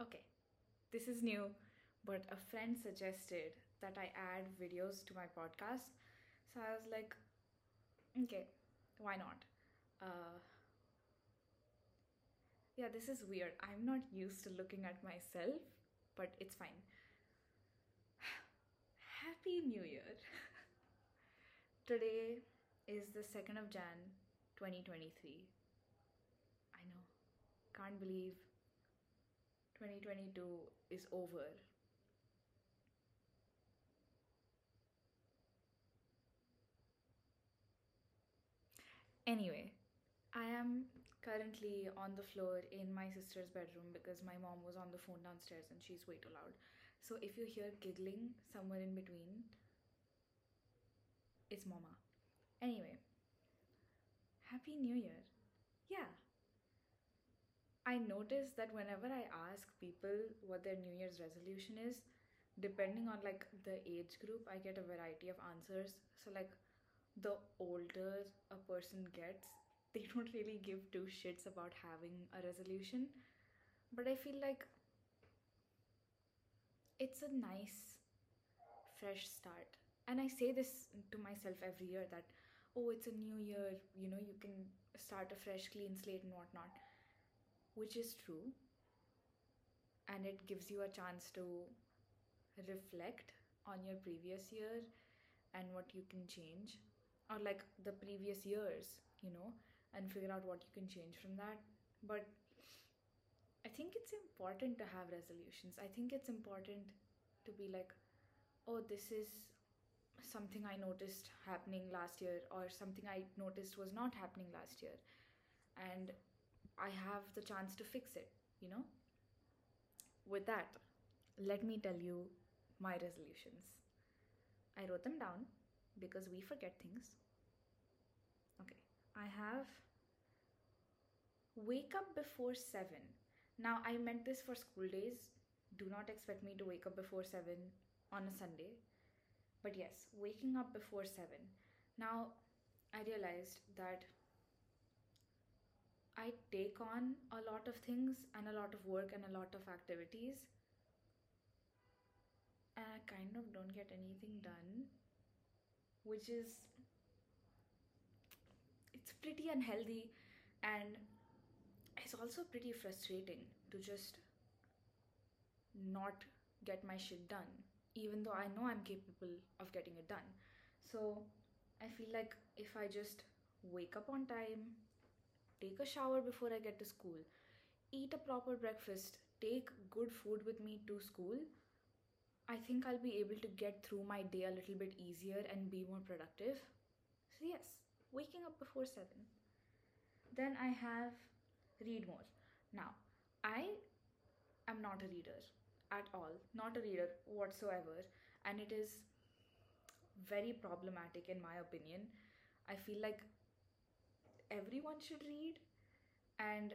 Okay, this is new, but a friend suggested that I add videos to my podcast. So I was like, okay, why not? Uh, yeah, this is weird. I'm not used to looking at myself, but it's fine. Happy New Year! Today is the 2nd of Jan 2023. I know, can't believe 2022 is over. Anyway, I am currently on the floor in my sister's bedroom because my mom was on the phone downstairs and she's way too loud. So if you hear giggling somewhere in between, it's mama. Anyway, Happy New Year. Yeah. I notice that whenever I ask people what their New Year's resolution is, depending on like the age group, I get a variety of answers. So like the older a person gets, they don't really give two shits about having a resolution. But I feel like it's a nice fresh start. And I say this to myself every year that, oh, it's a new year, you know, you can start a fresh, clean slate and whatnot, which is true. And it gives you a chance to reflect on your previous year and what you can change, or like the previous years, you know, and figure out what you can change from that. But I think it's important to have resolutions. I think it's important to be like, oh, this is something I noticed happening last year, or something I noticed was not happening last year, and I have the chance to fix it, you know? With that, let me tell you my resolutions. I wrote them down because we forget things. Okay, I have wake up before 7 now, I meant this for school days. Do not expect me to wake up before 7 on a Sunday. But yes, waking up before 7. Now, I realized that I take on a lot of things and a lot of work and a lot of activities, and I kind of don't get anything done, which is it's pretty unhealthy and it's also pretty frustrating to just not get my shit done even though i know i'm capable of getting it done. So i feel like if i just wake up on time take a shower before i get to school. Eat a proper breakfast. Take good food with me to school. I think i'll be able to get through my day a little bit easier and be more productive. So yes waking up before 7 then i have read more. Now, I am not a reader at all, not a reader whatsoever, and it is very problematic in my opinion. I feel like everyone should read, and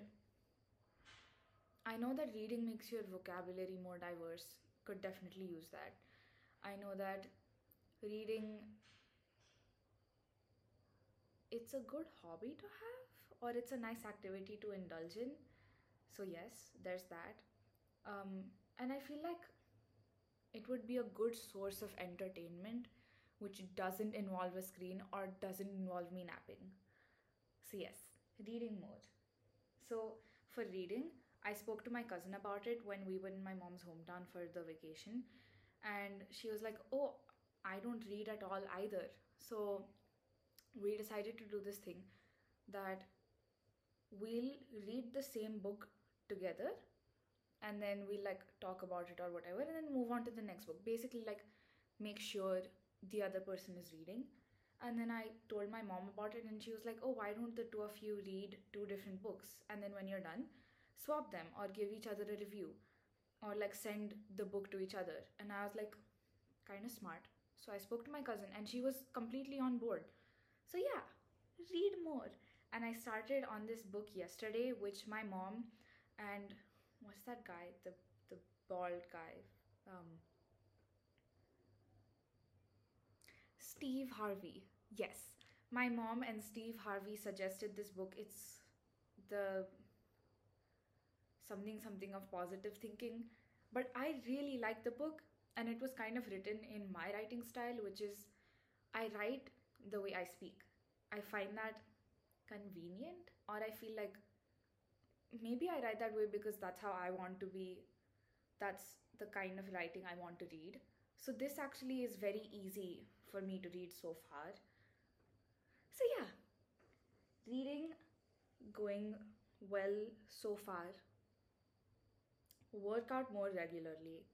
I know that reading makes your vocabulary more diverse, could definitely use that. I know that reading it's a good hobby to have or it's a nice activity to indulge in. So yes there's that. Um, and i feel like it would be a good source of entertainment which doesn't involve a screen or doesn't involve me napping yes reading more so for reading i spoke to my cousin about it when we were in my mom's hometown for the vacation. And she was like oh i don't read at all either. So we decided to do this thing that we'll read the same book together and then we'll like talk about it or whatever and then move on to the next book. Basically like make sure the other person is reading and then i told my mom about it and she was like oh why don't the two of you read two different books? And then when you're done swap them or give each other a review or like send the book to each other. And i was like kind of smart. So i spoke to my cousin and she was completely on board. So yeah read more. And i started on this book yesterday which my mom and what's that guy? The the bald guy um steve harvey yes my mom and steve harvey suggested this book it's the something something of positive thinking. But I really like the book, and it was kind of written in my writing style, which is I write the way I speak. I find that convenient, or I feel like maybe I write that way because that's how I want to be. That's the kind of writing I want to read. So this actually is very easy for me to read so far. So yeah, reading going well so far. Work out more regularly.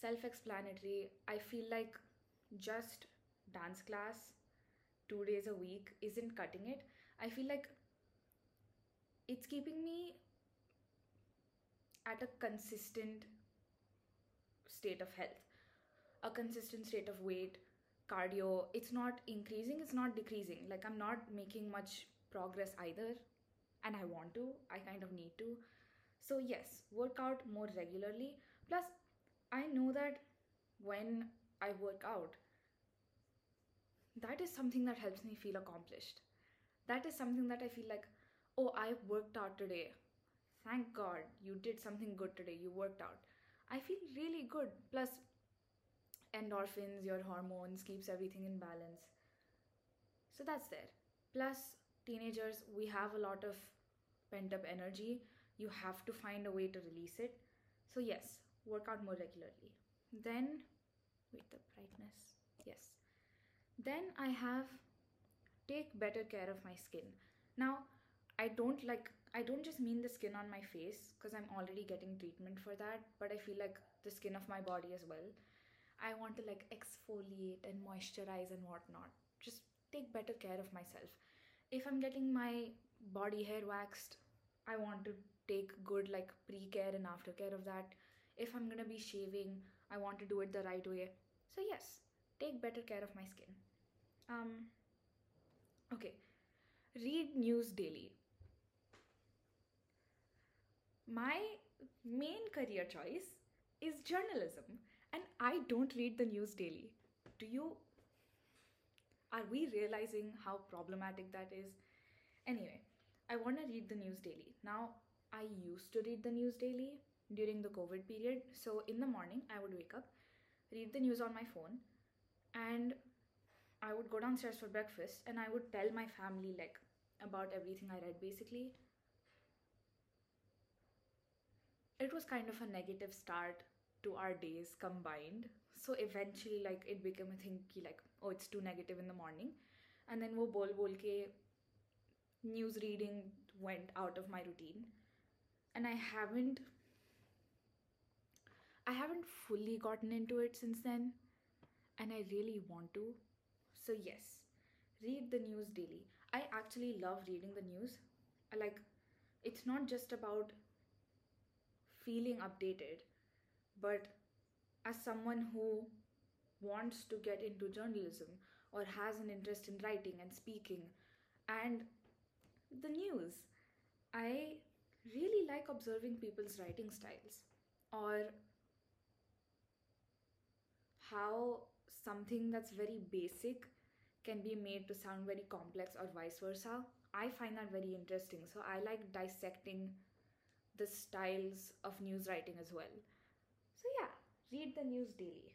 Self explanatory. I feel like just dance class two days a week isn't cutting it. I feel like it's keeping me at a consistent state of health, a consistent state of weight, cardio. It's not increasing, it's not decreasing. Like, I'm not making much progress either, and I want to, I kind of need to. So, yes, work out more regularly. Plus, I know that when I work out, that is something that helps me feel accomplished. That is something that I feel like, oh, I worked out today. Thank God you did something good today. You worked out. I feel really good. Plus, endorphins, your hormones, keeps everything in balance. So that's there. Plus, teenagers, we have a lot of pent up energy. You have to find a way to release it. So, yes, work out more regularly. Then, with the brightness. Yes. Then I have take better care of my skin. Now, I don't like I don't just mean the skin on my face because I'm already getting treatment for that, but I feel like the skin of my body as well. I want to like exfoliate and moisturize and whatnot. Just take better care of myself. If I'm getting my body hair waxed, I want to take good like pre care and aftercare of that. If I'm gonna be shaving, I want to do it the right way. So, yes, take better care of my skin. Um, okay, read news daily. My main career choice is journalism, and I don't read the news daily. Do you? Are we realizing how problematic that is? Anyway, I want to read the news daily. Now, I used to read the news daily during the COVID period. So, in the morning, I would wake up, read the news on my phone, and I would go downstairs for breakfast and I would tell my family like about everything I read basically. It was kind of a negative start to our days combined. So eventually like it became a thing ki, like oh it's too negative in the morning. And then wo bol bol ke news reading went out of my routine. And I haven't I haven't fully gotten into it since then and I really want to. So, yes, read the news daily. I actually love reading the news. Like it's not just about feeling updated, but as someone who wants to get into journalism or has an interest in writing and speaking and the news, I really like observing people's writing styles or how something that's very basic can be made to sound very complex or vice versa. I find that very interesting. So I like dissecting the styles of news writing as well. So yeah, read the news daily.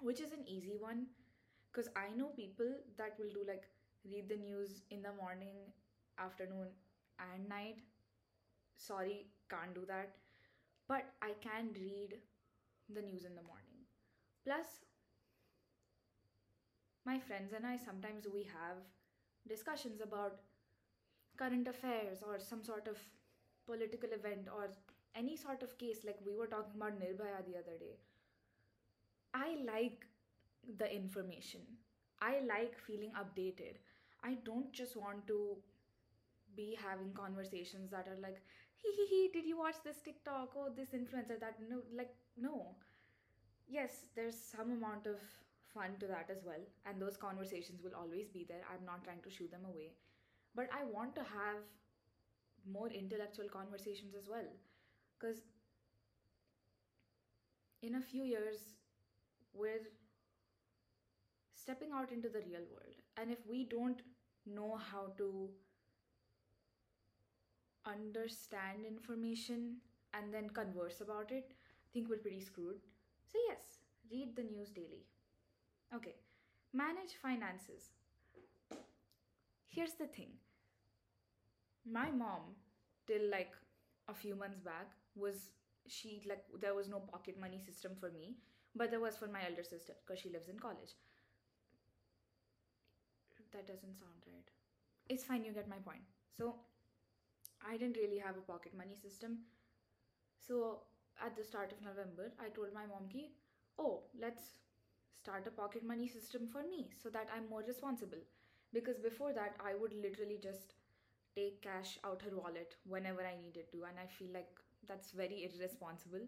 Which is an easy one because I know people that will do like read the news in the morning, afternoon, and night. Sorry, can't do that. But I can read the news in the morning. Plus, my friends and I sometimes we have discussions about current affairs or some sort of political event or any sort of case like we were talking about Nirbhaya the other day. I like the information. I like feeling updated. I don't just want to be having conversations that are like, hee hee hee, did you watch this TikTok? Oh, this influencer that no like no. Yes, there's some amount of fun to that as well. And those conversations will always be there. I'm not trying to shoo them away. But I want to have more intellectual conversations as well. Because in a few years, we're stepping out into the real world. And if we don't know how to understand information and then converse about it, I think we're pretty screwed. So, yes, read the news daily. Okay, manage finances. Here's the thing my mom, till like a few months back, was she like there was no pocket money system for me, but there was for my elder sister because she lives in college. That doesn't sound right. It's fine, you get my point. So, I didn't really have a pocket money system. So, at the start of November, I told my mom ki, "Oh, let's start a pocket money system for me so that I'm more responsible." Because before that, I would literally just take cash out her wallet whenever I needed to, and I feel like that's very irresponsible,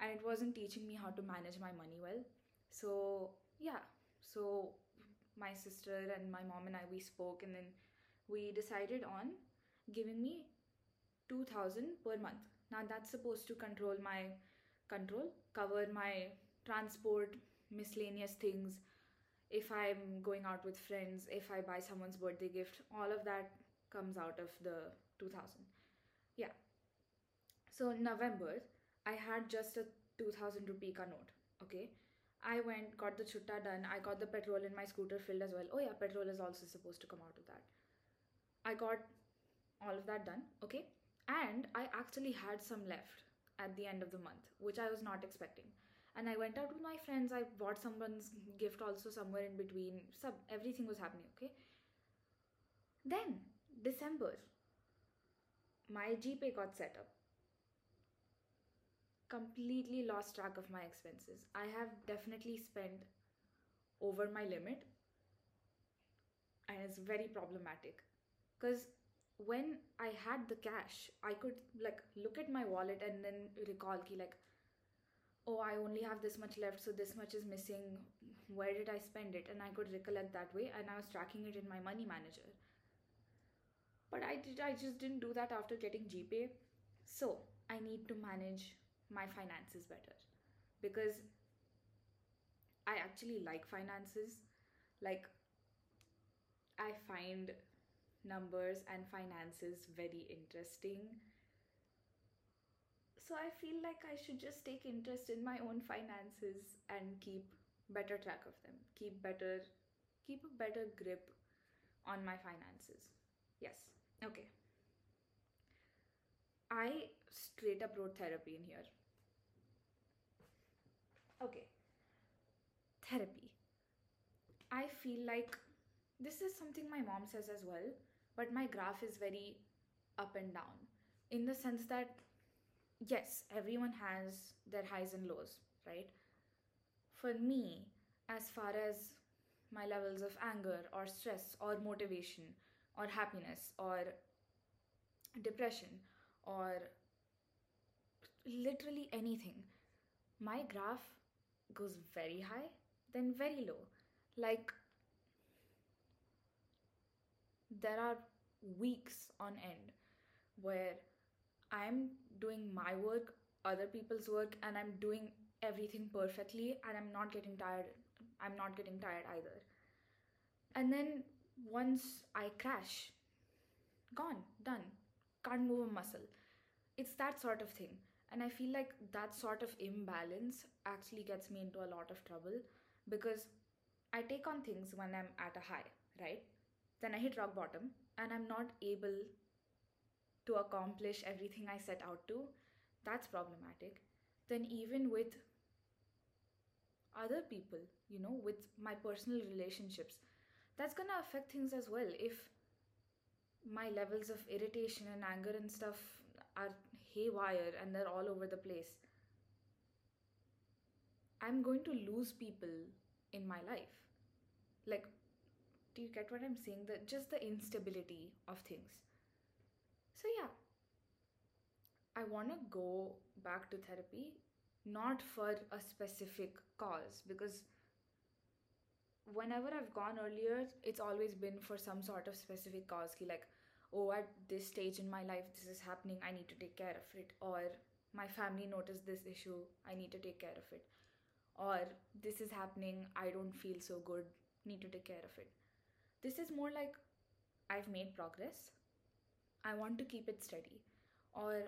and it wasn't teaching me how to manage my money well. So, yeah. So, my sister and my mom and I we spoke and then we decided on giving me 2000 per month. Now that's supposed to control my control cover my transport miscellaneous things. If i'm going out with friends if i buy someone's birthday gift all of that comes out of the 2000 yeah so in november i had just a 2000 rupee ka note okay I went, got the chutta done. I got the petrol in my scooter filled as well. Oh, yeah, petrol is also supposed to come out of that. I got all of that done, okay? And I actually had some left at the end of the month, which I was not expecting. And I went out with my friends. I bought someone's gift also somewhere in between. Sub everything was happening, okay? Then, December, my GPay got set up completely lost track of my expenses. I have definitely spent over my limit and it's very problematic. Because when I had the cash, I could like look at my wallet and then recall ki like oh I only have this much left so this much is missing. Where did I spend it? And I could recollect that way and I was tracking it in my money manager. But I did I just didn't do that after getting GPay so I need to manage my finances better because I actually like finances. Like, I find numbers and finances very interesting. So I feel like I should just take interest in my own finances and keep better track of them. Keep better keep a better grip on my finances. Yes. Okay. I straight up wrote therapy in here. Okay. Therapy. I feel like this is something my mom says as well, but my graph is very up and down in the sense that, yes, everyone has their highs and lows, right? For me, as far as my levels of anger or stress or motivation or happiness or depression or literally anything, my graph goes very high, then very low. Like, there are weeks on end where I'm doing my work, other people's work, and I'm doing everything perfectly, and I'm not getting tired. I'm not getting tired either. And then once I crash, gone, done, can't move a muscle. It's that sort of thing and i feel like that sort of imbalance actually gets me into a lot of trouble because i take on things when i'm at a high right? Then i hit rock bottom and i'm not able to accomplish everything i set out to. That's problematic. Then even with other people you know with my personal relationships that's to affect things as well. If my levels of irritation and anger and stuff are haywire and they're all over the place, I'm going to lose people in my life. Like, do you get what I'm saying? That just the instability of things. So, yeah, I want to go back to therapy, not for a specific cause, because whenever I've gone earlier, it's always been for some sort of specific cause. Like, oh at this stage in my life this is happening i need to take care of it or my family noticed this issue i need to take care of it or this is happening i don't feel so good need to take care of it this is more like i've made progress I want to keep it steady. Or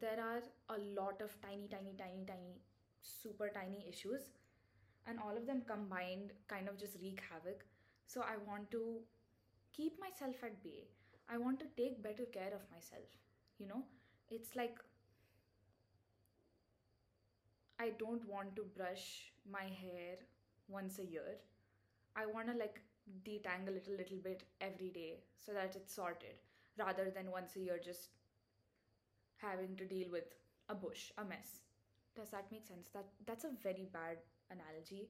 there are a lot of tiny, tiny, tiny, tiny, super tiny issues, and all of them combined kind of just wreak havoc. So I want to keep myself at bay. I want to take better care of myself. You know, it's like I don't want to brush my hair once a year. I want to like detangle it a little bit every day so that it's sorted rather than once a year just having to deal with a bush, a mess. Does that make sense? That that's a very bad analogy,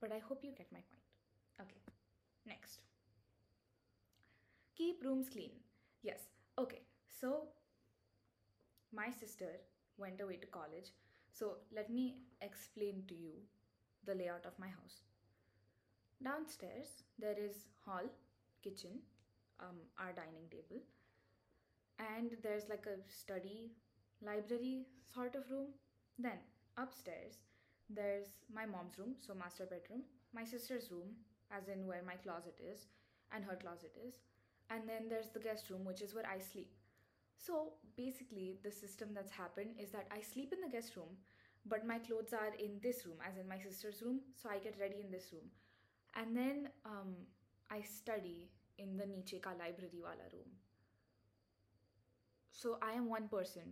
but I hope you get my point. Okay. Next. Keep rooms clean. Yes. Okay. So my sister went away to college. So let me explain to you the layout of my house. Downstairs there is hall, kitchen, um, our dining table, and there's like a study, library sort of room. Then upstairs there's my mom's room, so master bedroom, my sister's room, as in where my closet is, and her closet is, and then there's the guest room, which is where I sleep. So basically, the system that's happened is that I sleep in the guest room, but my clothes are in this room, as in my sister's room, so I get ready in this room. And then um, I study in the Niche ka library wala room. So I am one person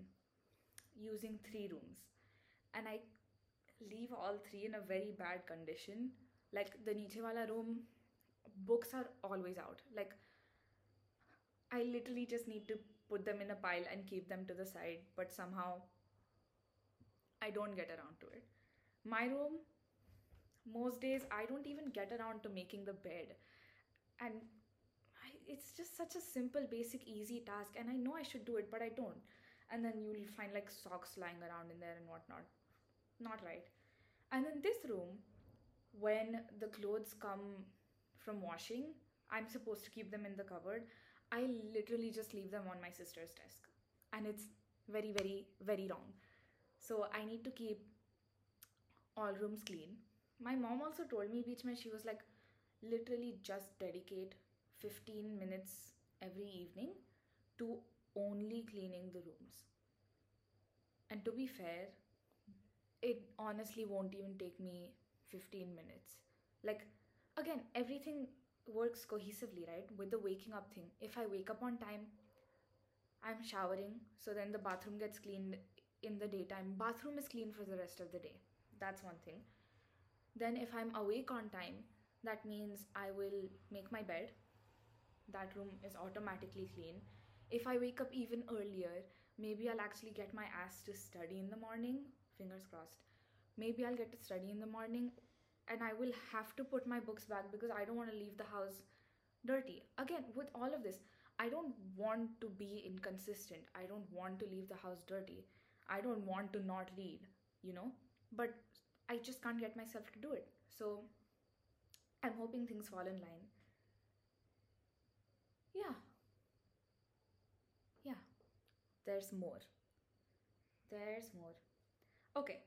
using three rooms, and I leave all three in a very bad condition. Like the Niche wala room, books are always out. Like I literally just need to put them in a pile and keep them to the side, but somehow I don't get around to it. My room, most days, I don't even get around to making the bed. And I, it's just such a simple, basic, easy task. And I know I should do it, but I don't. And then you'll find like socks lying around in there and whatnot. Not right. And in this room, when the clothes come from washing, I'm supposed to keep them in the cupboard. I literally just leave them on my sister's desk. And it's very, very, very wrong. So I need to keep all rooms clean. My mom also told me beach she was like literally just dedicate 15 minutes every evening to only cleaning the rooms. And to be fair, it honestly won't even take me 15 minutes. Like again, everything works cohesively, right? With the waking up thing. If I wake up on time, I'm showering, so then the bathroom gets cleaned in the daytime. Bathroom is clean for the rest of the day. That's one thing. Then if I'm awake on time, that means I will make my bed. That room is automatically clean. If I wake up even earlier, maybe I'll actually get my ass to study in the morning. Fingers crossed. Maybe I'll get to study in the morning and I will have to put my books back because I don't want to leave the house dirty. Again, with all of this, I don't want to be inconsistent. I don't want to leave the house dirty. I don't want to not read, you know? But I just can't get myself to do it. So I'm hoping things fall in line. Yeah, yeah, there's more. There's more. Okay,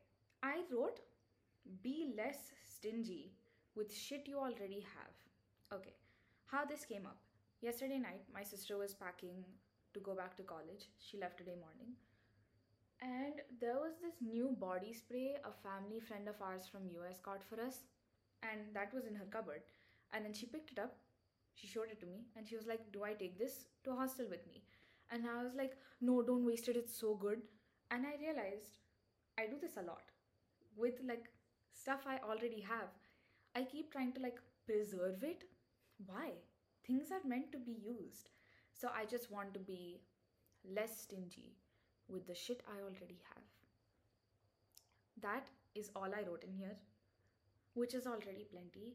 I wrote be less stingy with shit you already have. Okay, how this came up. Yesterday night, my sister was packing to go back to college. She left today morning. And there was this new body spray a family friend of ours from US got for us. And that was in her cupboard. And then she picked it up, she showed it to me, and she was like, Do I take this to hostel with me? And I was like, No, don't waste it, it's so good. And I realized I do this a lot with like stuff I already have. I keep trying to like preserve it. Why? Things are meant to be used. So I just want to be less stingy with the shit I already have. That is all I wrote in here, which is already plenty.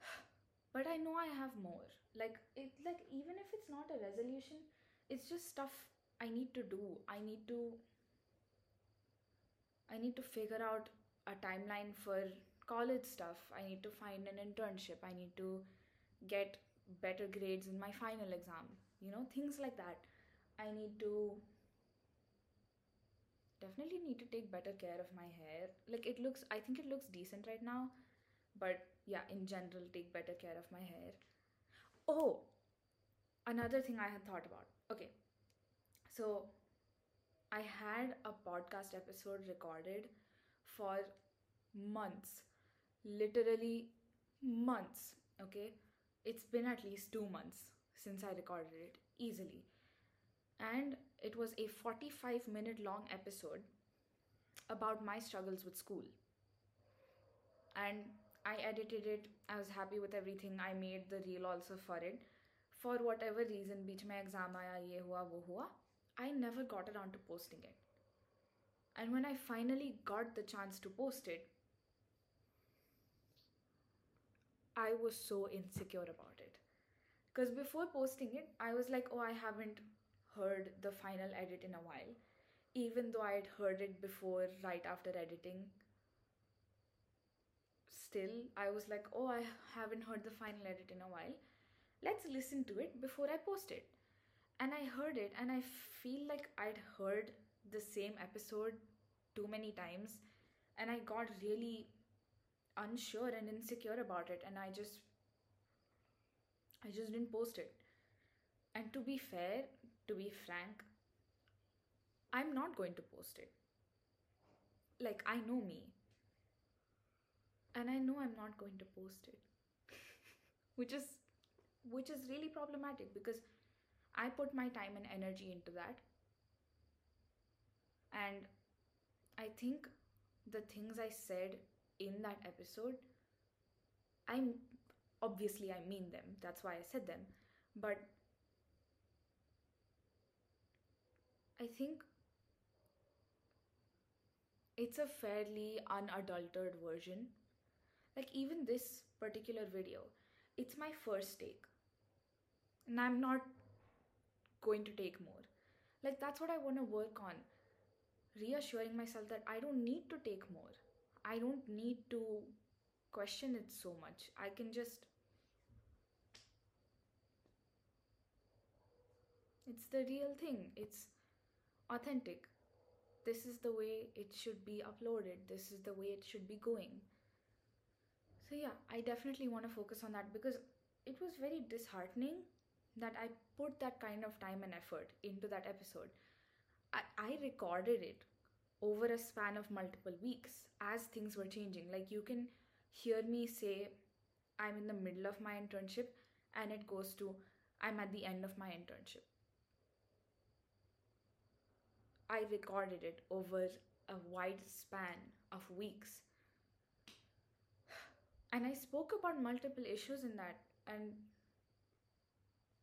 But I know I have more. Like it like even if it's not a resolution, it's just stuff I need to do. I need to I need to figure out a timeline for college stuff. I need to find an internship. I need to get better grades in my final exam. You know, things like that. I need to definitely need to take better care of my hair. Like it looks I think it looks decent right now, but yeah, in general take better care of my hair. Oh, another thing I had thought about. Okay, so I had a podcast episode recorded for months, literally months. Okay, it's been at least two months since I recorded it easily, and it was a 45 minute long episode about my struggles with school. And I edited it, I was happy with everything, I made the reel also for it. For whatever reason, beach my exam aaya, ye hua, wo hua, I never got around to posting it. And when I finally got the chance to post it, I was so insecure about it. Because before posting it, I was like, oh, I haven't heard the final edit in a while. Even though I had heard it before, right after editing, still, I was like, oh, I haven't heard the final edit in a while. Let's listen to it before I post it. And I heard it, and I feel like I'd heard the same episode too many times, and I got really unsure and insecure about it, and I just I just didn't post it. And to be fair, to be frank, I'm not going to post it. Like, I know me. And I know I'm not going to post it. which is which is really problematic because I put my time and energy into that. And I think the things I said in that episode, I'm obviously I mean them. That's why I said them. But I think it's a fairly unadulterated version. Like, even this particular video, it's my first take. And I'm not going to take more. Like, that's what I want to work on. Reassuring myself that I don't need to take more. I don't need to question it so much. I can just. It's the real thing. It's authentic. This is the way it should be uploaded. This is the way it should be going. So, yeah, I definitely want to focus on that because it was very disheartening that I put that kind of time and effort into that episode. I, recorded it over a span of multiple weeks as things were changing. Like, you can hear me say, I'm in the middle of my internship, and it goes to, I'm at the end of my internship. I recorded it over a wide span of weeks. And I spoke about multiple issues in that. And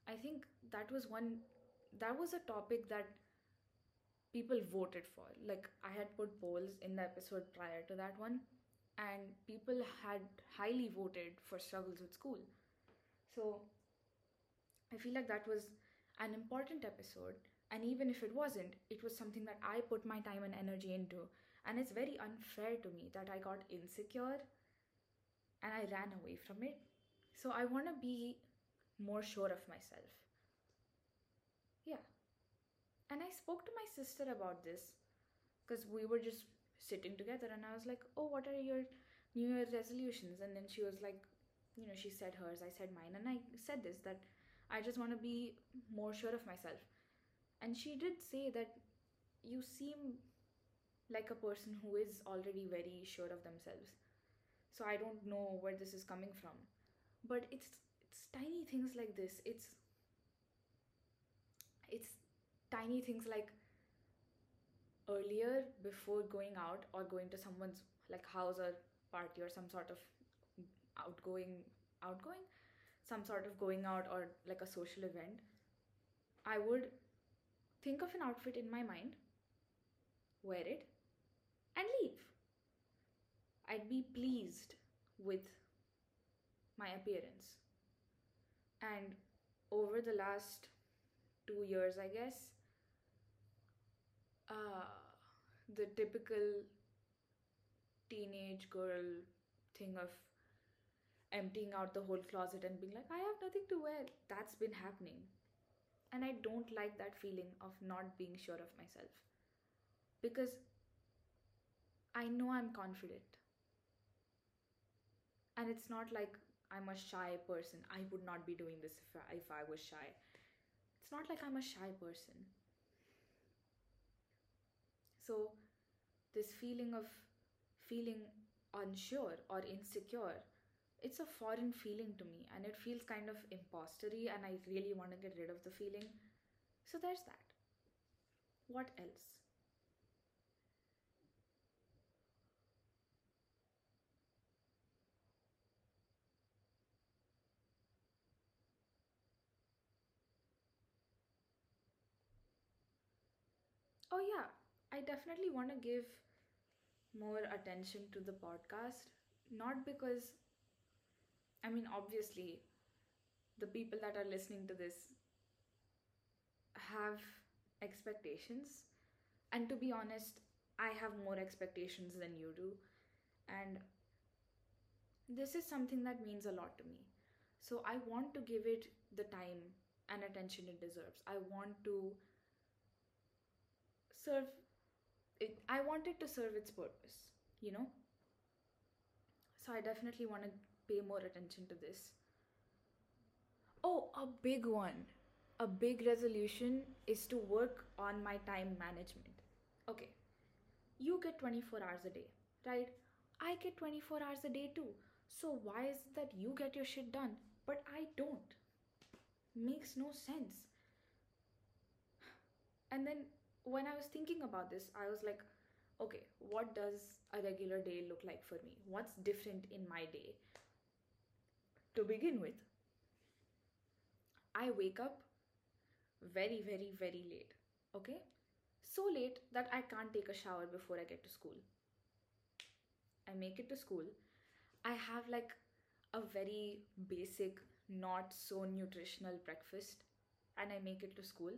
I think that was one, that was a topic that people voted for. Like, I had put polls in the episode prior to that one, and people had highly voted for struggles with school. So I feel like that was an important episode and even if it wasn't, it was something that I put my time and energy into. And it's very unfair to me that I got insecure and I ran away from it. So I want to be more sure of myself. And I spoke to my sister about this because we were just sitting together and I was like, oh, what are your New Year resolutions? And then she was like, you know, she said hers, I said mine. And I said this that I just want to be more sure of myself and she did say that you seem like a person who is already very sure of themselves so i don't know where this is coming from but it's it's tiny things like this it's it's tiny things like earlier before going out or going to someone's like house or party or some sort of outgoing outgoing some sort of going out or like a social event i would think of an outfit in my mind, wear it, and leave. I'd be pleased with my appearance. And over the last two years, I guess, uh, the typical teenage girl thing of emptying out the whole closet and being like, I have nothing to wear, that's been happening and I don't like that feeling of not being sure of myself because I know I'm confident. And it's not like I'm a shy person. I would not be doing this if I, if I was shy. it's not like I'm a shy person. So, this feeling of feeling unsure or insecure, it's a foreign feeling to me and it feels kind of impostery and I really want to get rid of the feeling. So, there's that. What else? Oh, yeah, I definitely want to give more attention to the podcast. Not because, I mean, obviously, the people that are listening to this have expectations. And to be honest, I have more expectations than you do. And this is something that means a lot to me. So I want to give it the time and attention it deserves. I want to serve it, I want it to serve its purpose, you know? So I definitely want to pay more attention to this. Oh, a big one. A big resolution is to work on my time management. Okay, you get 24 hours a day, right? I get 24 hours a day too. So why is it that you get your shit done, but I don't? Makes no sense. And then when I was thinking about this, I was like, okay, what does a regular day look like for me? What's different in my day? To begin with, I wake up very, very, very late. Okay? So late that I can't take a shower before I get to school. I make it to school. I have like a very basic, not so nutritional breakfast, and I make it to school.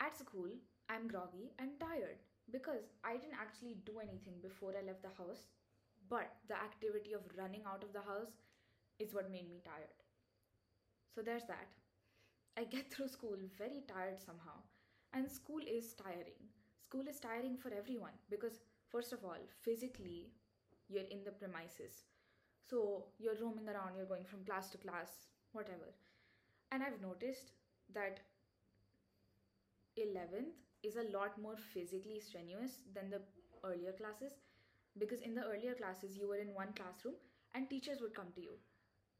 At school, I'm groggy and tired because I didn't actually do anything before I left the house, but the activity of running out of the house is what made me tired. So there's that. I get through school very tired somehow, and school is tiring. School is tiring for everyone because, first of all, physically, you're in the premises. So you're roaming around, you're going from class to class, whatever. And I've noticed that 11th is a lot more physically strenuous than the earlier classes because in the earlier classes you were in one classroom and teachers would come to you.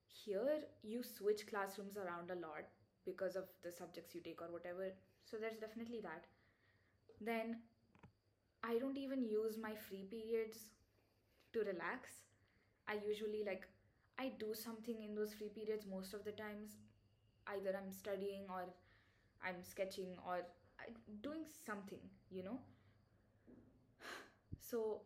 Here you switch classrooms around a lot because of the subjects you take or whatever. So there's definitely that. Then I don't even use my free periods to relax. I usually like I do something in those free periods most of the times. Either I'm studying or I'm sketching or doing something, you know. So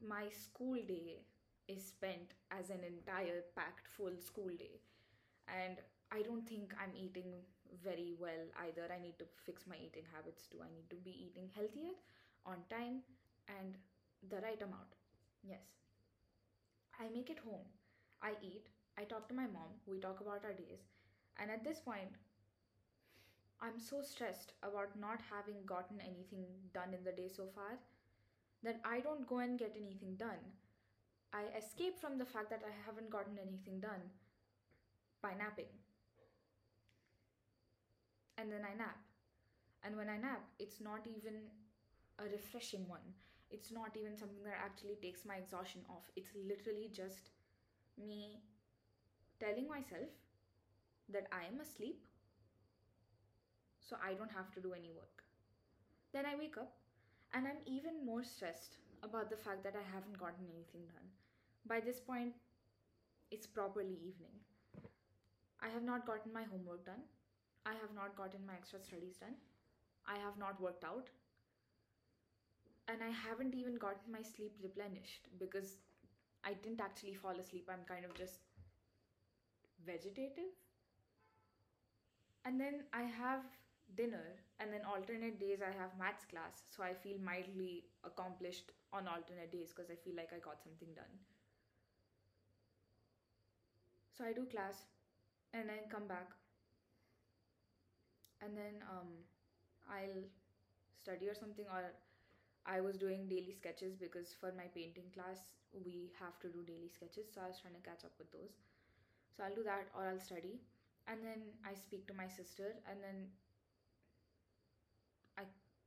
my school day is spent as an entire packed full school day. And i don't think i'm eating very well either. I need to fix my eating habits too. I need to be eating healthier on time and the right amount. Yes. I make it home. I eat. I talk to my mom. We talk about our days. And at this point I'm so stressed about not having gotten anything done in the day so far that I don't go and get anything done. I escape from the fact that I haven't gotten anything done by napping. And then I nap. And when I nap, it's not even a refreshing one. It's not even something that actually takes my exhaustion off. It's literally just me telling myself that I am asleep so I don't have to do any work. Then I wake up and I'm even more stressed about the fact that I haven't gotten anything done. By this point, it's properly evening. I have not gotten my homework done. I have not gotten my extra studies done. I have not worked out. And I haven't even gotten my sleep replenished because I didn't actually fall asleep. I'm kind of just vegetative. And then I have dinner and then alternate days i have maths class so i feel mildly accomplished on alternate days because i feel like i got something done. So i do class and then come back. And then um, i'll study or something or i was doing daily sketches because for my painting class we have to do daily sketches so i was trying to catch up with those. So i'll do that or i'll study. And then I speak to my sister, and then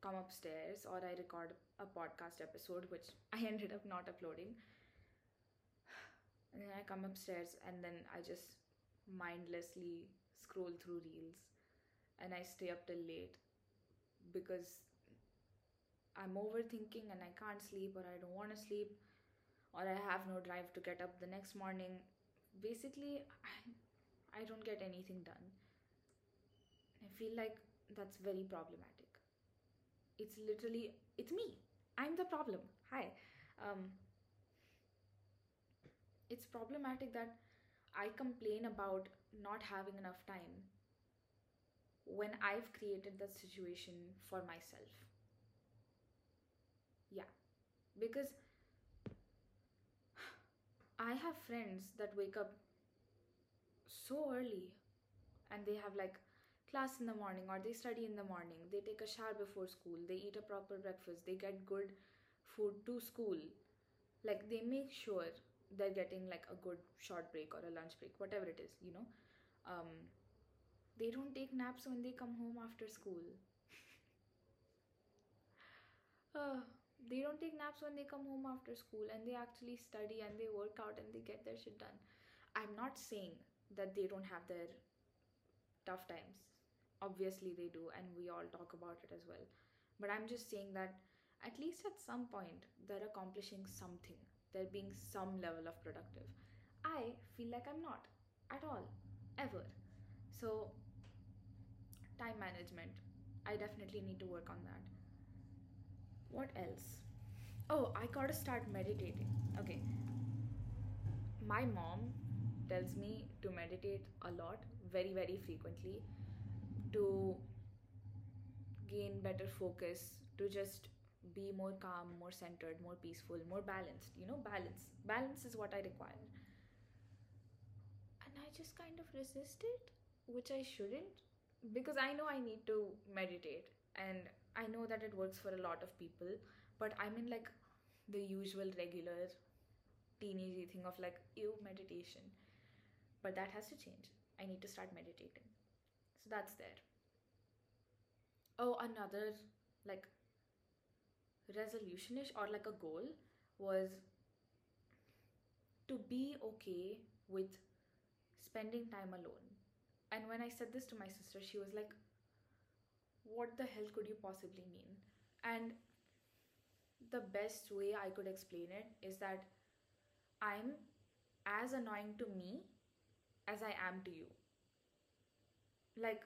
come upstairs or I record a podcast episode, which I ended up not uploading. And then I come upstairs, and then I just mindlessly scroll through reels and I stay up till late because I'm overthinking and I can't sleep or I don't want to sleep or I have no drive to get up the next morning. Basically, I, I don't get anything done. I feel like that's very problematic. It's literally, it's me. I'm the problem. Hi. Um, it's problematic that I complain about not having enough time when I've created that situation for myself. Yeah, because I have friends that wake up so early and they have like class in the morning or they study in the morning, they take a shower before school, they eat a proper breakfast, they get good food to school. Like they make sure they're getting like a good short break or a lunch break, whatever it is, you know. Um, they don't take naps when they come home after school. uh, they don't take naps when they come home after school and they actually study and they work out and they get their shit done. I'm not saying that they don't have their tough times. Obviously, they do, and we all talk about it as well. But I'm just saying that at least at some point, they're accomplishing something, they're being some level of productive. I feel like I'm not at all, ever. So, time management. I definitely need to work on that. What else? Oh, I gotta start meditating. Okay. My mom tells me to meditate a lot, very, very frequently, to gain better focus, to just be more calm, more centered, more peaceful, more balanced. You know, balance. Balance is what I require. And I just kind of resist it, which I shouldn't because I know I need to meditate and I know that it works for a lot of people, but I'm in like the usual regular teenagey thing of like ew meditation. But that has to change. I need to start meditating. So that's there. Oh, another like resolutionish or like a goal was to be okay with spending time alone and when I said this to my sister, she was like, What the hell could you possibly mean? And the best way I could explain it is that I'm as annoying to me as I am to you. Like,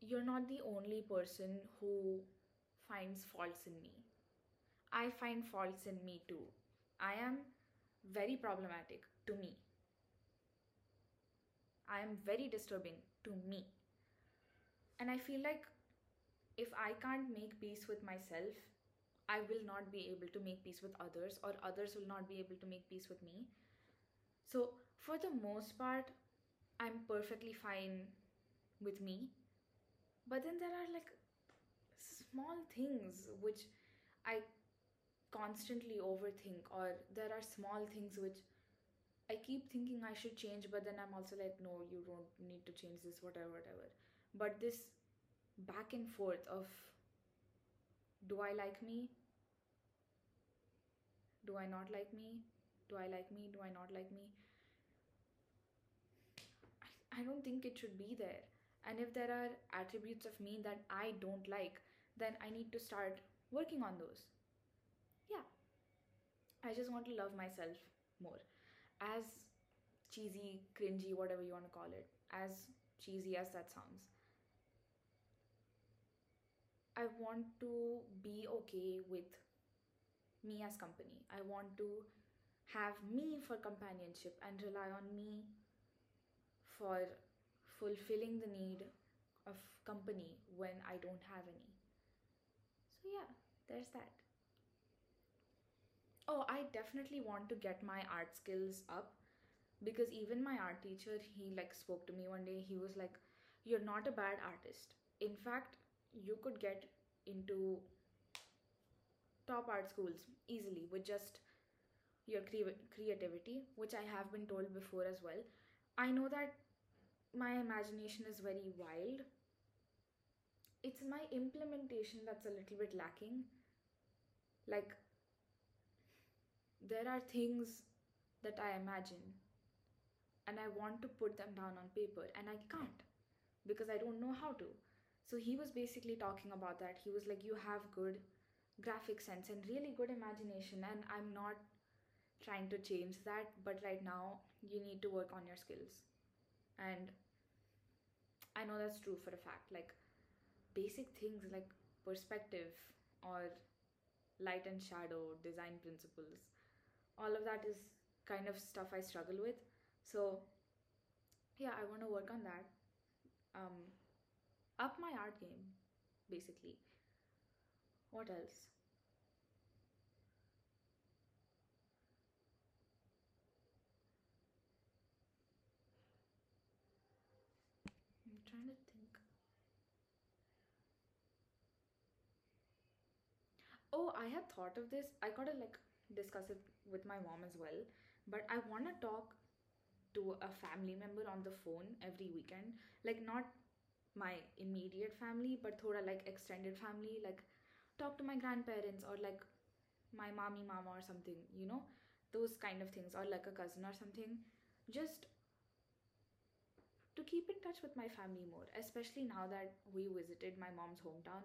you're not the only person who finds faults in me. I find faults in me too. I am very problematic to me. I am very disturbing to me. And I feel like if I can't make peace with myself, I will not be able to make peace with others, or others will not be able to make peace with me. So, for the most part, I'm perfectly fine with me. But then there are like small things which I constantly overthink, or there are small things which I keep thinking I should change, but then I'm also like, no, you don't need to change this, whatever, whatever. But this back and forth of do I like me? Do I not like me? Do I like me? Do I not like me? I, don't think it should be there. And if there are attributes of me that I don't like, then I need to start working on those. Yeah. I just want to love myself more as cheesy, cringy, whatever you want to call it, as cheesy as that sounds, I want to be okay with me as company. I want to have me for companionship and rely on me for fulfilling the need of company when I don't have any. So, yeah, there's that. Oh, I definitely want to get my art skills up because even my art teacher, he like spoke to me one day. He was like, You're not a bad artist. In fact, you could get into top art schools easily with just your cre- creativity, which I have been told before as well. I know that my imagination is very wild. It's my implementation that's a little bit lacking. Like, there are things that I imagine and I want to put them down on paper and I can't because I don't know how to. So he was basically talking about that. He was like, You have good graphic sense and really good imagination, and I'm not trying to change that, but right now you need to work on your skills. And I know that's true for a fact. Like basic things like perspective or light and shadow, design principles, all of that is kind of stuff I struggle with. So, yeah, I want to work on that. Um, up my art game, basically. What else? I'm trying to think. Oh, I had thought of this. I gotta like discuss it with my mom as well. But I wanna talk to a family member on the phone every weekend. Like not my immediate family, but thoda like extended family. Like talk to my grandparents or like my mommy mama or something, you know? Those kind of things, or like a cousin or something. Just to keep in touch with my family more, especially now that we visited my mom's hometown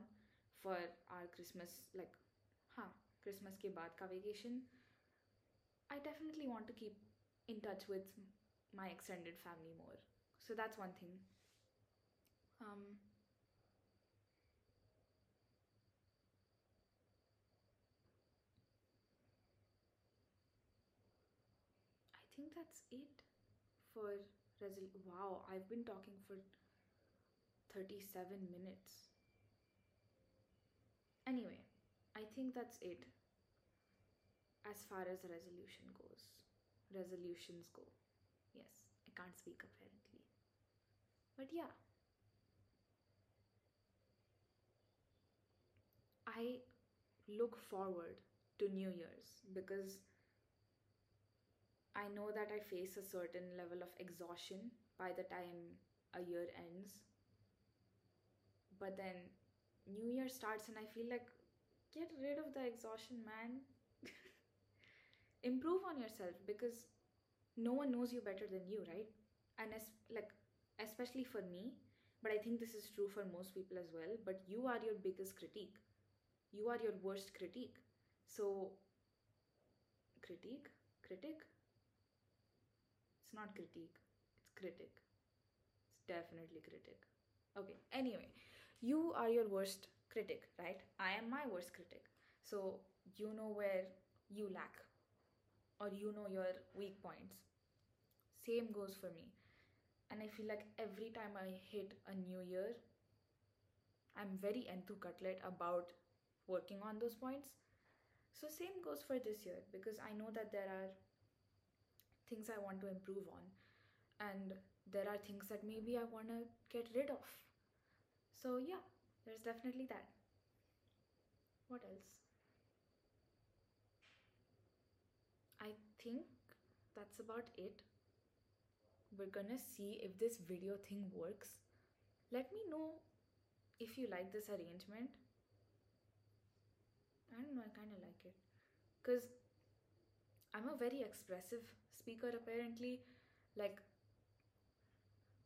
for our Christmas, like, ke baad ka vacation. I definitely want to keep in touch with my extended family more. So that's one thing. Um, I think that's it for. Wow, I've been talking for 37 minutes. Anyway, I think that's it as far as resolution goes. Resolutions go. Yes, I can't speak apparently. But yeah, I look forward to New Year's because I know that I face a certain level of exhaustion by the time a year ends. But then New Year starts and I feel like get rid of the exhaustion, man. Improve on yourself because no one knows you better than you, right? And as like especially for me, but I think this is true for most people as well, but you are your biggest critique. You are your worst critique. So critique? Critic? It's not critique. It's critic. It's definitely critic. Okay, anyway, you are your worst critic, right? I am my worst critic. So you know where you lack or you know your weak points. Same goes for me. And I feel like every time I hit a new year, I'm very enthu cutlet about working on those points. So same goes for this year because I know that there are things I want to improve on and there are things that maybe I want to get rid of. So yeah, there's definitely that. What else? I think that's about it. We're gonna see if this video thing works. Let me know if you like this arrangement. I don't know, I kind of like it. Because I'm a very expressive speaker, apparently. Like,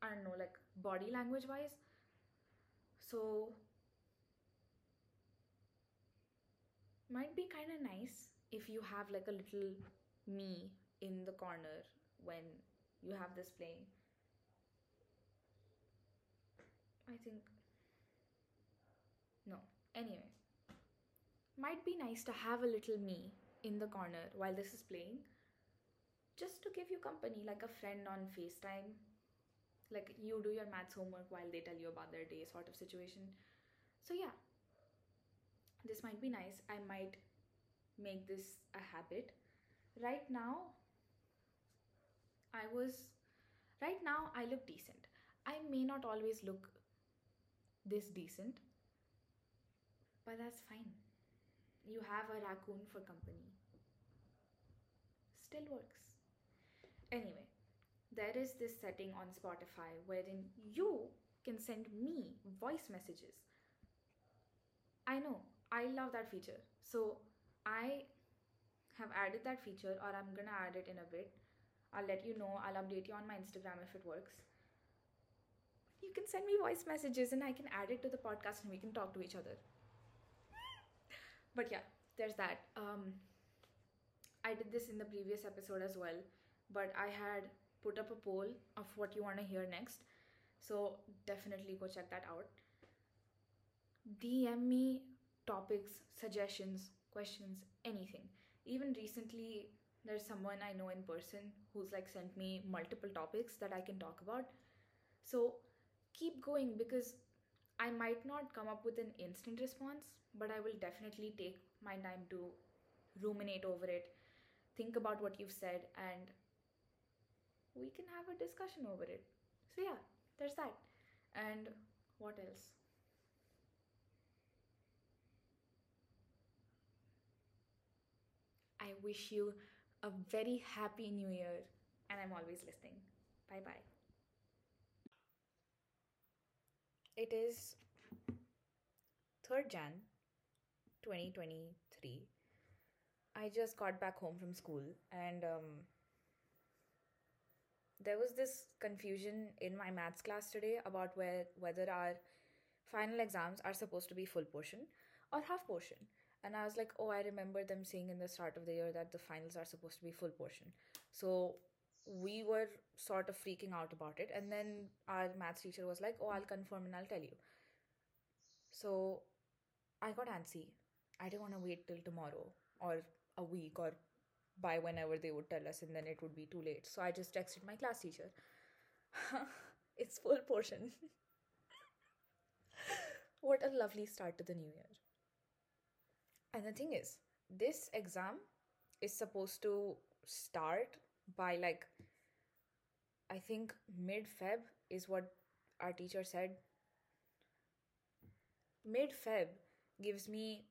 I don't know, like body language wise. So, might be kind of nice if you have like a little me in the corner when you have this playing. I think, no. Anyway, might be nice to have a little me in the corner while this is playing just to give you company like a friend on FaceTime. Like you do your maths homework while they tell you about their day, sort of situation. So, yeah, this might be nice. I might make this a habit. Right now, I was. Right now, I look decent. I may not always look this decent, but that's fine. You have a raccoon for company. still works. Anyway, there is this setting on Spotify wherein you can send me voice messages. I know, I love that feature. So I have added that feature, or I'm gonna add it in a bit. I'll let you know, I'll update you on my Instagram if it works. You can send me voice messages and I can add it to the podcast and we can talk to each other. But yeah, there's that. Um, I did this in the previous episode as well, but I had put up a poll of what you want to hear next. So definitely go check that out. DM me topics, suggestions, questions, anything. Even recently, there's someone I know in person who's like sent me multiple topics that I can talk about. So keep going because I might not come up with an instant response, but I will definitely take my time to ruminate over it, think about what you've said, and we can have a discussion over it. So, yeah, there's that. And what else? I wish you a very happy new year, and I'm always listening. Bye bye. It is 3rd Jan 2023. I just got back home from school and um, there was this confusion in my maths class today about where whether our final exams are supposed to be full portion or half portion. And I was like, oh, I remember them saying in the start of the year that the finals are supposed to be full portion. So we were sort of freaking out about it. And then our maths teacher was like, oh, I'll confirm and I'll tell you. So I got antsy. I didn't want to wait till tomorrow or a week or by whenever they would tell us, and then it would be too late. So I just texted my class teacher. it's full portion. what a lovely start to the new year. And the thing is, this exam is supposed to start by like, I think mid Feb is what our teacher said. Mid Feb gives me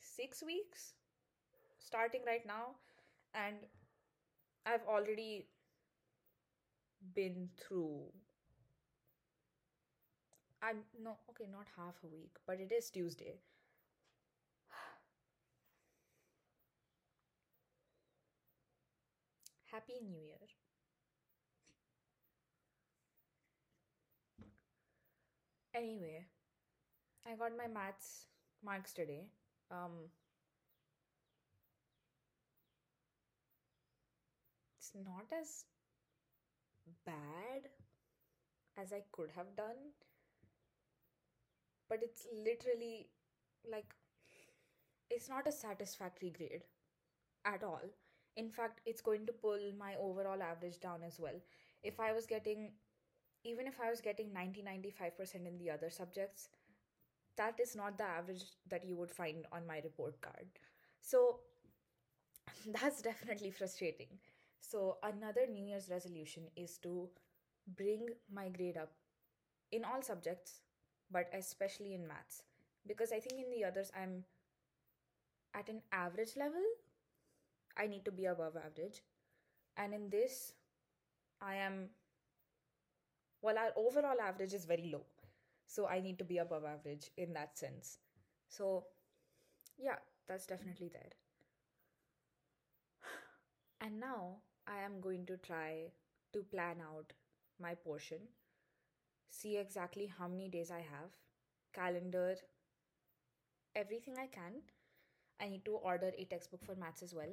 six weeks starting right now, and I've already been through. I'm no okay, not half a week, but it is Tuesday. Happy New Year. Anyway, I got my maths marks today. Um, it's not as bad as I could have done, but it's literally like it's not a satisfactory grade at all. In fact, it's going to pull my overall average down as well. If I was getting, even if I was getting 90 95% in the other subjects, that is not the average that you would find on my report card. So that's definitely frustrating. So, another New Year's resolution is to bring my grade up in all subjects, but especially in maths. Because I think in the others, I'm at an average level. I need to be above average. And in this, I am, well, our overall average is very low. So I need to be above average in that sense. So, yeah, that's definitely there. And now I am going to try to plan out my portion, see exactly how many days I have, calendar everything I can. I need to order a textbook for maths as well.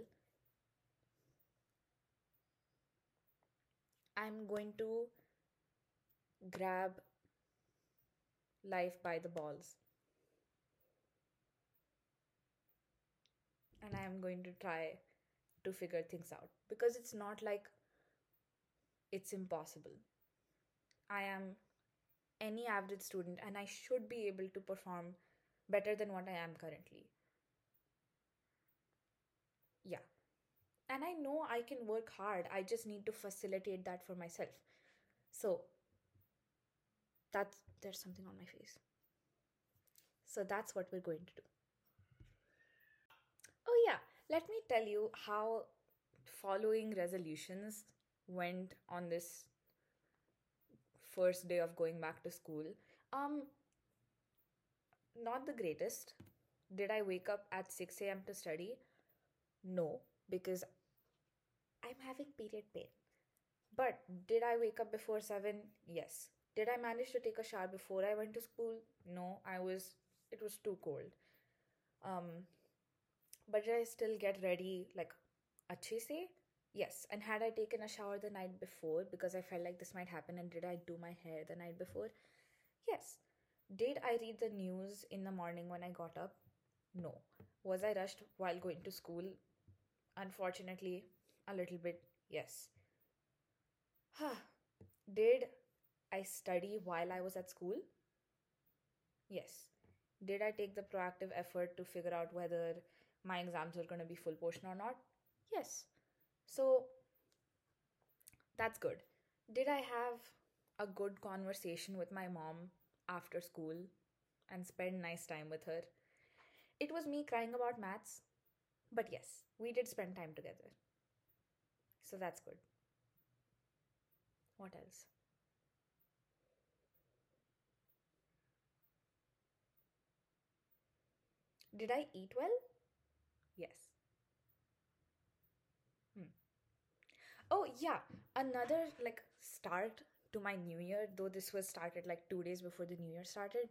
I'm going to grab life by the balls. And I am going to try to figure things out because it's not like it's impossible. I am any average student and I should be able to perform better than what I am currently. Yeah. And I know I can work hard. I just need to facilitate that for myself. So that's there's something on my face. So that's what we're going to do. Oh yeah, let me tell you how following resolutions went on this first day of going back to school. Um, not the greatest. Did I wake up at 6 a.m. to study? No, because I'm having period pain. But did I wake up before 7? Yes. Did I manage to take a shower before I went to school? No, I was it was too cold. Um but did I still get ready like achhe se? Yes. And had I taken a shower the night before because I felt like this might happen and did I do my hair the night before? Yes. Did I read the news in the morning when I got up? No. Was I rushed while going to school? Unfortunately, a little bit, yes. Did I study while I was at school? Yes. Did I take the proactive effort to figure out whether my exams were going to be full portion or not? Yes. So that's good. Did I have a good conversation with my mom after school and spend nice time with her? It was me crying about maths, but yes, we did spend time together. So that's good. What else? Did I eat well? Yes. Hmm. Oh, yeah. Another like start to my new year, though this was started like two days before the new year started,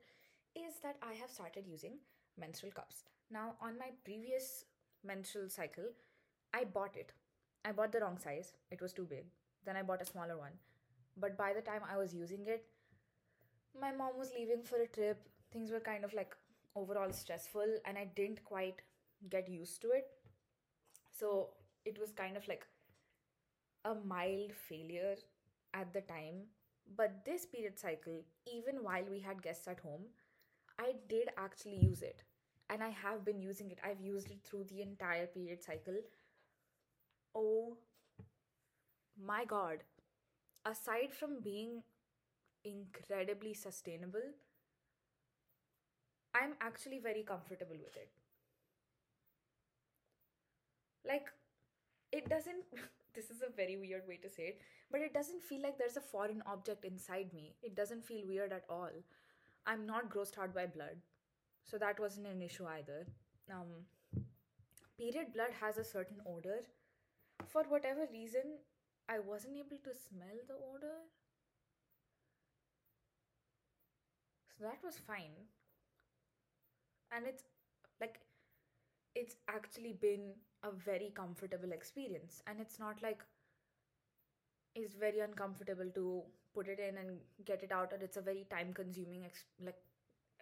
is that I have started using menstrual cups. Now, on my previous menstrual cycle, I bought it. I bought the wrong size, it was too big. Then I bought a smaller one. But by the time I was using it, my mom was leaving for a trip. Things were kind of like overall stressful, and I didn't quite get used to it. So it was kind of like a mild failure at the time. But this period cycle, even while we had guests at home, I did actually use it. And I have been using it. I've used it through the entire period cycle. Oh my god. Aside from being incredibly sustainable, I'm actually very comfortable with it. Like, it doesn't, this is a very weird way to say it, but it doesn't feel like there's a foreign object inside me. It doesn't feel weird at all. I'm not grossed out by blood, so that wasn't an issue either. Um, period blood has a certain odor. For whatever reason, I wasn't able to smell the odor. So that was fine. And it's like, it's actually been a very comfortable experience. And it's not like it's very uncomfortable to put it in and get it out, or it's a very time consuming, ex- like,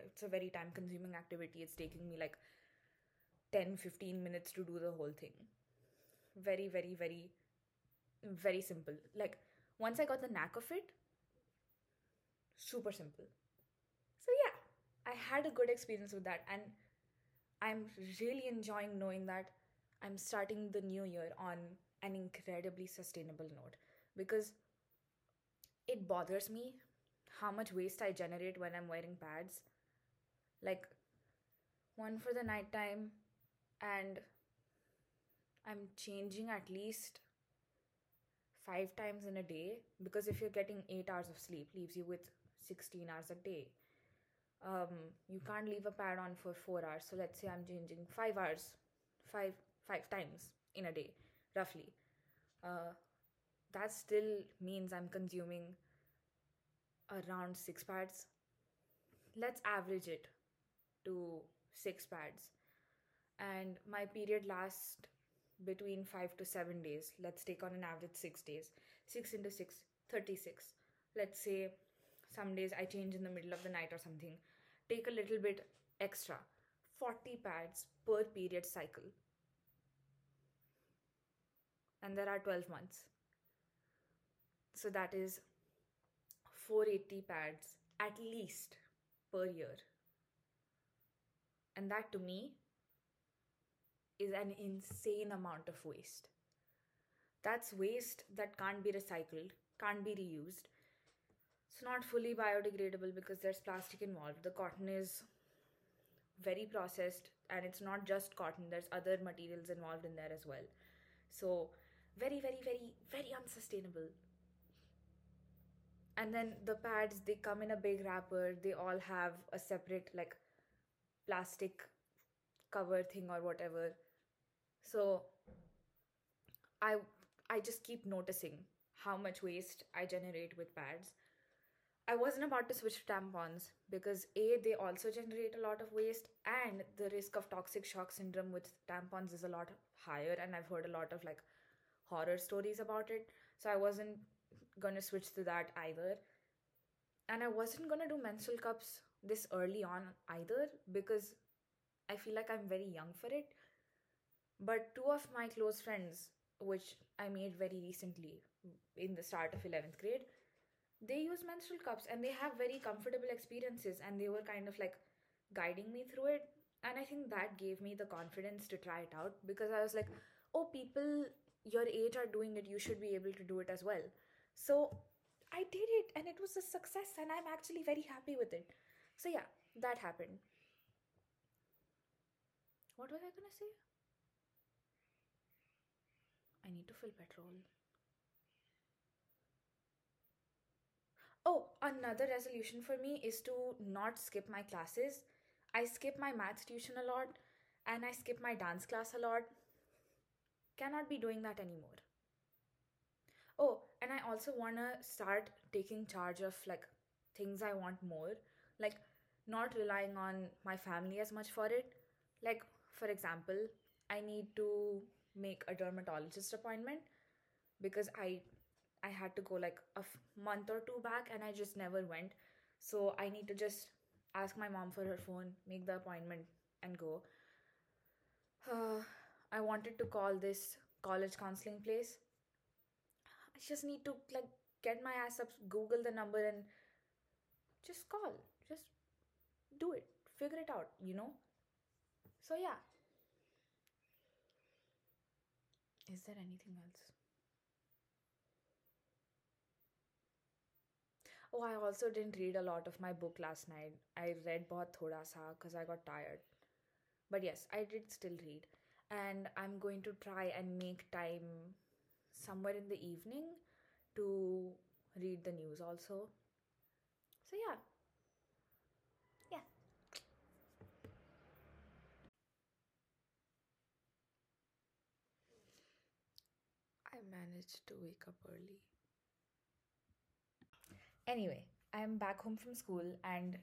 it's a very time consuming activity. It's taking me like 10 15 minutes to do the whole thing. Very, very, very, very simple. Like, once I got the knack of it, super simple. So, yeah, I had a good experience with that. And I'm really enjoying knowing that I'm starting the new year on an incredibly sustainable note because it bothers me how much waste I generate when I'm wearing pads. Like, one for the nighttime, and I'm changing at least five times in a day because if you're getting eight hours of sleep, leaves you with 16 hours a day. Um, you can't leave a pad on for four hours. So let's say I'm changing five hours, five five times in a day, roughly. Uh, that still means I'm consuming around six pads. Let's average it to six pads. And my period lasts between five to seven days. Let's take on an average six days. Six into six, 36. Let's say some days I change in the middle of the night or something. Take a little bit extra. 40 pads per period cycle. And there are 12 months. So that is 480 pads at least per year. And that to me is an insane amount of waste. That's waste that can't be recycled, can't be reused. It's not fully biodegradable because there's plastic involved. The cotton is very processed and it's not just cotton, there's other materials involved in there as well. So very, very, very, very unsustainable. And then the pads, they come in a big wrapper. They all have a separate, like, plastic cover thing or whatever. So I I just keep noticing how much waste I generate with pads. I wasn't about to switch to tampons because A, they also generate a lot of waste, and the risk of toxic shock syndrome with tampons is a lot higher. And I've heard a lot of like horror stories about it. So I wasn't gonna switch to that either. And I wasn't gonna do menstrual cups this early on either because I feel like I'm very young for it. But two of my close friends, which I made very recently in the start of 11th grade, they use menstrual cups and they have very comfortable experiences and they were kind of like guiding me through it. And I think that gave me the confidence to try it out because I was like, oh, people your age are doing it, you should be able to do it as well. So I did it and it was a success and I'm actually very happy with it. So yeah, that happened. What was I gonna say? I need to fill petrol. Oh, another resolution for me is to not skip my classes. I skip my maths tuition a lot and I skip my dance class a lot. Cannot be doing that anymore. Oh, and I also want to start taking charge of like things I want more, like not relying on my family as much for it. Like, for example, I need to make a dermatologist appointment because I I had to go like a f- month or two back and I just never went. So I need to just ask my mom for her phone, make the appointment, and go. Uh, I wanted to call this college counseling place. I just need to like get my ass up, Google the number, and just call. Just do it. Figure it out, you know? So, yeah. Is there anything else? Oh, I also didn't read a lot of my book last night. I read bahut thoda sa because I got tired. But yes, I did still read. And I'm going to try and make time somewhere in the evening to read the news also. So yeah. Yeah. Managed to wake up early. Anyway, I'm back home from school, and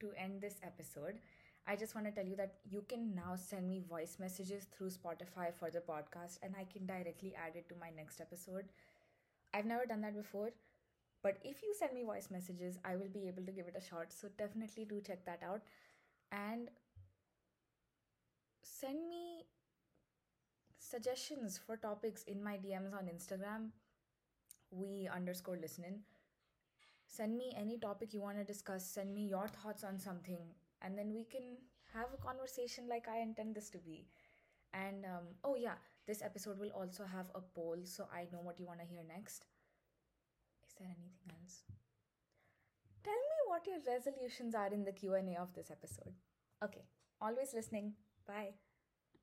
to end this episode, I just want to tell you that you can now send me voice messages through Spotify for the podcast, and I can directly add it to my next episode. I've never done that before, but if you send me voice messages, I will be able to give it a shot. So definitely do check that out. And send me suggestions for topics in my DMs on Instagram. We underscore listening. Send me any topic you want to discuss. Send me your thoughts on something, and then we can have a conversation like I intend this to be. And um, oh, yeah, this episode will also have a poll so I know what you want to hear next. Is there anything else? Tell me what your resolutions are in the Q&A of this episode. Okay, always listening. Bye.